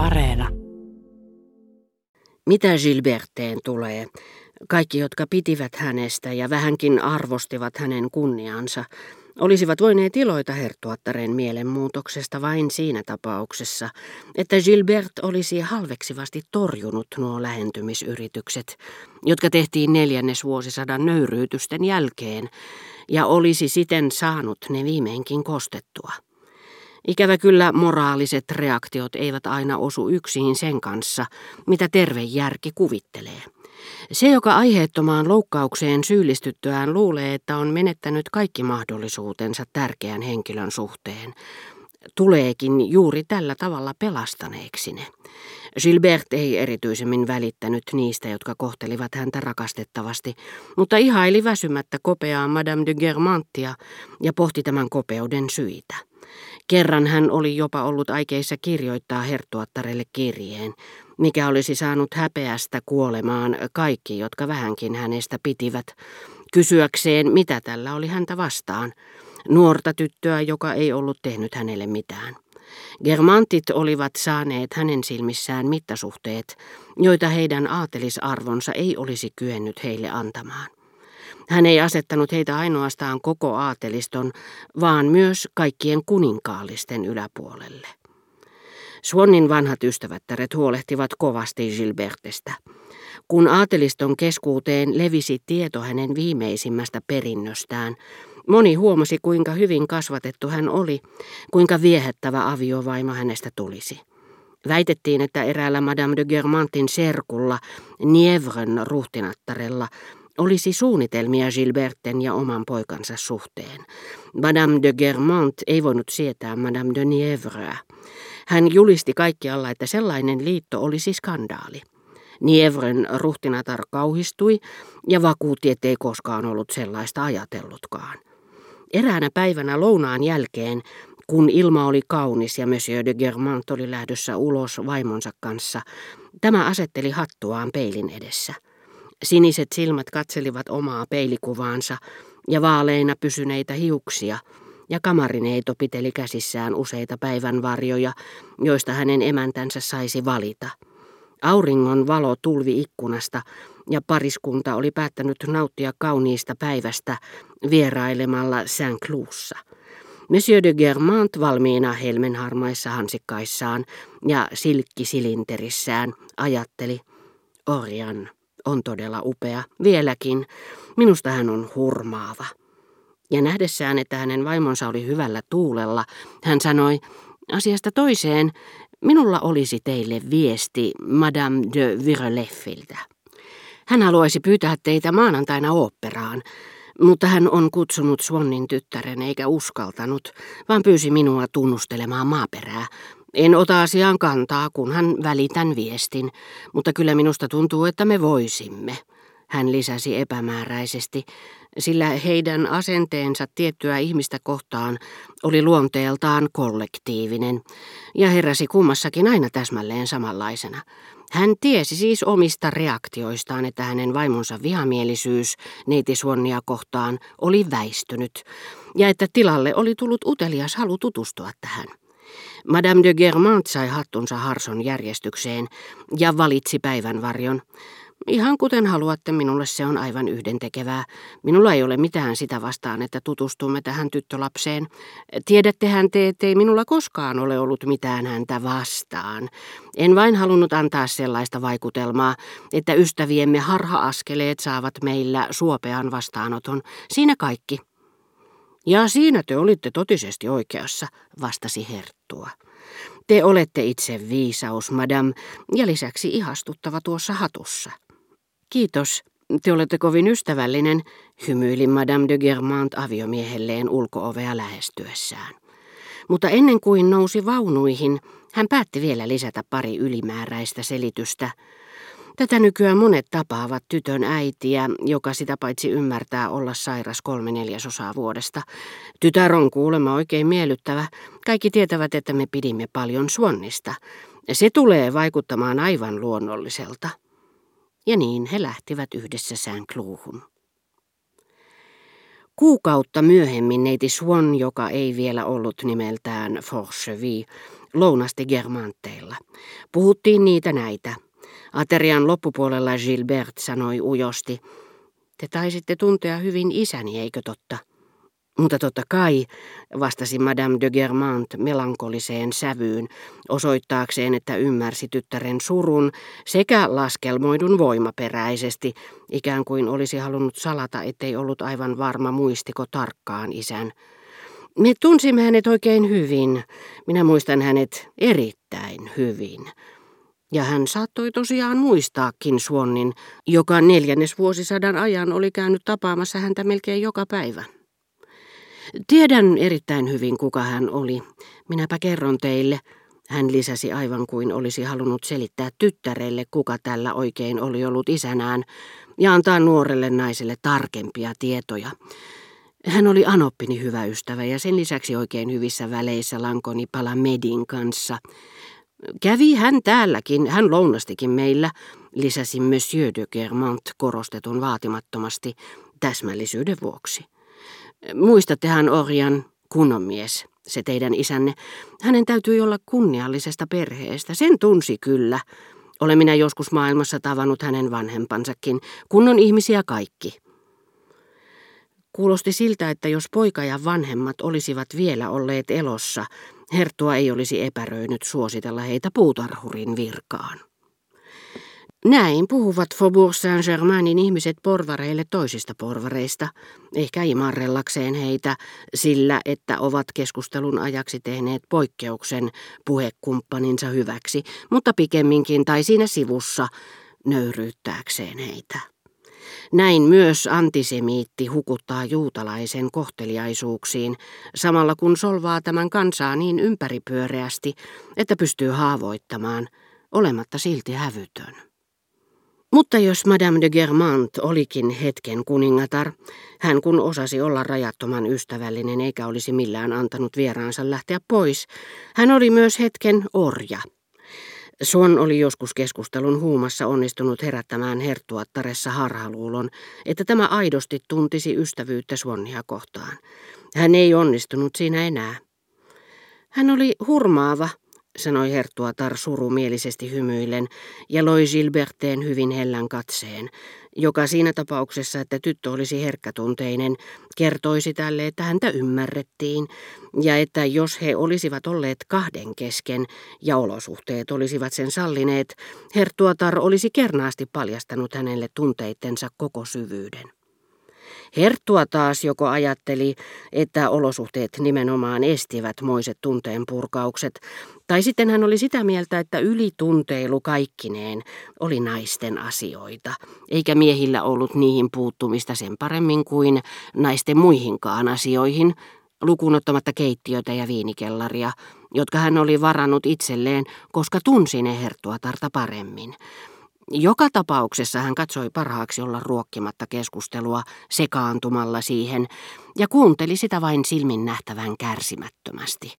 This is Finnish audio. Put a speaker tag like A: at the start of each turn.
A: Areena.
B: Mitä Gilberteen tulee? Kaikki, jotka pitivät hänestä ja vähänkin arvostivat hänen kunniansa, olisivat voineet iloita herttuattaren mielenmuutoksesta vain siinä tapauksessa, että Gilbert olisi halveksivasti torjunut nuo lähentymisyritykset, jotka tehtiin neljännesvuosisadan nöyryytysten jälkeen, ja olisi siten saanut ne viimeinkin kostettua. Ikävä kyllä moraaliset reaktiot eivät aina osu yksin sen kanssa, mitä terve järki kuvittelee. Se, joka aiheettomaan loukkaukseen syyllistyttyään luulee, että on menettänyt kaikki mahdollisuutensa tärkeän henkilön suhteen, tuleekin juuri tällä tavalla pelastaneeksi ne. Gilbert ei erityisemmin välittänyt niistä, jotka kohtelivat häntä rakastettavasti, mutta ihaili väsymättä kopeaa Madame de Germantia ja pohti tämän kopeuden syitä. Kerran hän oli jopa ollut aikeissa kirjoittaa herttuattarelle kirjeen, mikä olisi saanut häpeästä kuolemaan kaikki, jotka vähänkin hänestä pitivät, kysyäkseen, mitä tällä oli häntä vastaan, nuorta tyttöä, joka ei ollut tehnyt hänelle mitään. Germantit olivat saaneet hänen silmissään mittasuhteet, joita heidän aatelisarvonsa ei olisi kyennyt heille antamaan. Hän ei asettanut heitä ainoastaan koko aateliston, vaan myös kaikkien kuninkaallisten yläpuolelle. Suonnin vanhat ystävättäret huolehtivat kovasti Gilbertestä. Kun aateliston keskuuteen levisi tieto hänen viimeisimmästä perinnöstään, moni huomasi kuinka hyvin kasvatettu hän oli, kuinka viehättävä aviovaimo hänestä tulisi. Väitettiin, että eräällä Madame de Germantin serkulla, Nievren ruhtinattarella, olisi suunnitelmia Gilberten ja oman poikansa suhteen. Madame de Germant ei voinut sietää Madame de Nievreä. Hän julisti kaikkialla, että sellainen liitto olisi skandaali. Nievren ruhtinatar kauhistui ja vakuutti, ettei koskaan ollut sellaista ajatellutkaan. Eräänä päivänä lounaan jälkeen, kun ilma oli kaunis ja Monsieur de Germant oli lähdössä ulos vaimonsa kanssa, tämä asetteli hattuaan peilin edessä. Siniset silmät katselivat omaa peilikuvaansa ja vaaleina pysyneitä hiuksia – ja kamarineito piteli käsissään useita päivänvarjoja, joista hänen emäntänsä saisi valita. Auringon valo tulvi ikkunasta ja pariskunta oli päättänyt nauttia kauniista päivästä vierailemalla Saint-Cloussa. Monsieur de Germant valmiina helmenharmaissa hansikkaissaan ja silkkisilinterissään ajatteli, Orjan on todella upea, vieläkin, minusta hän on hurmaava ja nähdessään, että hänen vaimonsa oli hyvällä tuulella, hän sanoi, asiasta toiseen, minulla olisi teille viesti Madame de Vireleffiltä. Hän haluaisi pyytää teitä maanantaina oopperaan, mutta hän on kutsunut Swannin tyttären eikä uskaltanut, vaan pyysi minua tunnustelemaan maaperää. En ota asiaan kantaa, kunhan välitän viestin, mutta kyllä minusta tuntuu, että me voisimme hän lisäsi epämääräisesti, sillä heidän asenteensa tiettyä ihmistä kohtaan oli luonteeltaan kollektiivinen ja heräsi kummassakin aina täsmälleen samanlaisena. Hän tiesi siis omista reaktioistaan, että hänen vaimonsa vihamielisyys neiti Suonnia kohtaan oli väistynyt ja että tilalle oli tullut utelias halu tutustua tähän. Madame de Germant sai hattunsa Harson järjestykseen ja valitsi päivänvarjon. Ihan kuten haluatte, minulle se on aivan yhdentekevää. Minulla ei ole mitään sitä vastaan, että tutustumme tähän tyttölapseen. Tiedättehän te, ettei minulla koskaan ole ollut mitään häntä vastaan. En vain halunnut antaa sellaista vaikutelmaa, että ystäviemme harha-askeleet saavat meillä suopean vastaanoton. Siinä kaikki. Ja siinä te olitte totisesti oikeassa, vastasi Herttua. Te olette itse viisaus, madam, ja lisäksi ihastuttava tuossa hatussa. Kiitos, te olette kovin ystävällinen, hymyili Madame de Germant aviomiehelleen ulkoovea lähestyessään. Mutta ennen kuin nousi vaunuihin, hän päätti vielä lisätä pari ylimääräistä selitystä. Tätä nykyään monet tapaavat tytön äitiä, joka sitä paitsi ymmärtää olla sairas kolme neljäsosaa vuodesta. Tytär on kuulemma oikein miellyttävä. Kaikki tietävät, että me pidimme paljon suonnista. Se tulee vaikuttamaan aivan luonnolliselta ja niin he lähtivät yhdessä Saint-Clouhun. Kuukautta myöhemmin neiti Swan, joka ei vielä ollut nimeltään Forchevy, lounasti Germanteilla. Puhuttiin niitä näitä. Aterian loppupuolella Gilbert sanoi ujosti, te taisitte tuntea hyvin isäni, eikö totta? Mutta totta kai, vastasi Madame de Germant melankoliseen sävyyn, osoittaakseen, että ymmärsi tyttären surun sekä laskelmoidun voimaperäisesti, ikään kuin olisi halunnut salata, ettei ollut aivan varma muistiko tarkkaan isän. Me tunsimme hänet oikein hyvin. Minä muistan hänet erittäin hyvin. Ja hän saattoi tosiaan muistaakin Suonnin, joka neljännes vuosisadan ajan oli käynyt tapaamassa häntä melkein joka päivä. Tiedän erittäin hyvin, kuka hän oli. Minäpä kerron teille. Hän lisäsi aivan kuin olisi halunnut selittää tyttärelle, kuka tällä oikein oli ollut isänään, ja antaa nuorelle naiselle tarkempia tietoja. Hän oli Anoppini hyvä ystävä ja sen lisäksi oikein hyvissä väleissä Lankoni Palamedin kanssa. Kävi hän täälläkin, hän lounastikin meillä, lisäsi Monsieur de Germont korostetun vaatimattomasti täsmällisyyden vuoksi. Muistattehan Orjan kunnon mies, se teidän isänne. Hänen täytyy olla kunniallisesta perheestä, sen tunsi kyllä. Olen minä joskus maailmassa tavannut hänen vanhempansakin, kunnon ihmisiä kaikki. Kuulosti siltä, että jos poika ja vanhemmat olisivat vielä olleet elossa, Herttua ei olisi epäröinyt suositella heitä puutarhurin virkaan. Näin puhuvat Faubourg Saint-Germainin ihmiset porvareille toisista porvareista, ehkä imarrellakseen heitä sillä, että ovat keskustelun ajaksi tehneet poikkeuksen puhekumppaninsa hyväksi, mutta pikemminkin tai siinä sivussa nöyryyttääkseen heitä. Näin myös antisemiitti hukuttaa juutalaisen kohteliaisuuksiin, samalla kun solvaa tämän kansaa niin ympäripyöreästi, että pystyy haavoittamaan, olematta silti hävytön. Mutta jos Madame de Germant olikin hetken kuningatar, hän kun osasi olla rajattoman ystävällinen eikä olisi millään antanut vieraansa lähteä pois, hän oli myös hetken orja. Suon oli joskus keskustelun huumassa onnistunut herättämään herttuattaressa harhaluulon, että tämä aidosti tuntisi ystävyyttä Suonnia kohtaan. Hän ei onnistunut siinä enää. Hän oli hurmaava, sanoi Herttuatar surumielisesti hymyillen ja loi Gilberteen hyvin hellän katseen, joka siinä tapauksessa, että tyttö olisi herkkätunteinen, kertoisi tälle, että häntä ymmärrettiin ja että jos he olisivat olleet kahden kesken ja olosuhteet olisivat sen sallineet, Herttuatar olisi kernaasti paljastanut hänelle tunteittensa koko syvyyden. Herttua taas joko ajatteli, että olosuhteet nimenomaan estivät moiset tunteen purkaukset, tai sitten hän oli sitä mieltä, että ylitunteilu kaikkineen oli naisten asioita, eikä miehillä ollut niihin puuttumista sen paremmin kuin naisten muihinkaan asioihin, lukunottamatta keittiötä ja viinikellaria, jotka hän oli varannut itselleen, koska tunsi ne herttuatarta paremmin. Joka tapauksessa hän katsoi parhaaksi olla ruokkimatta keskustelua sekaantumalla siihen ja kuunteli sitä vain silmin nähtävän kärsimättömästi.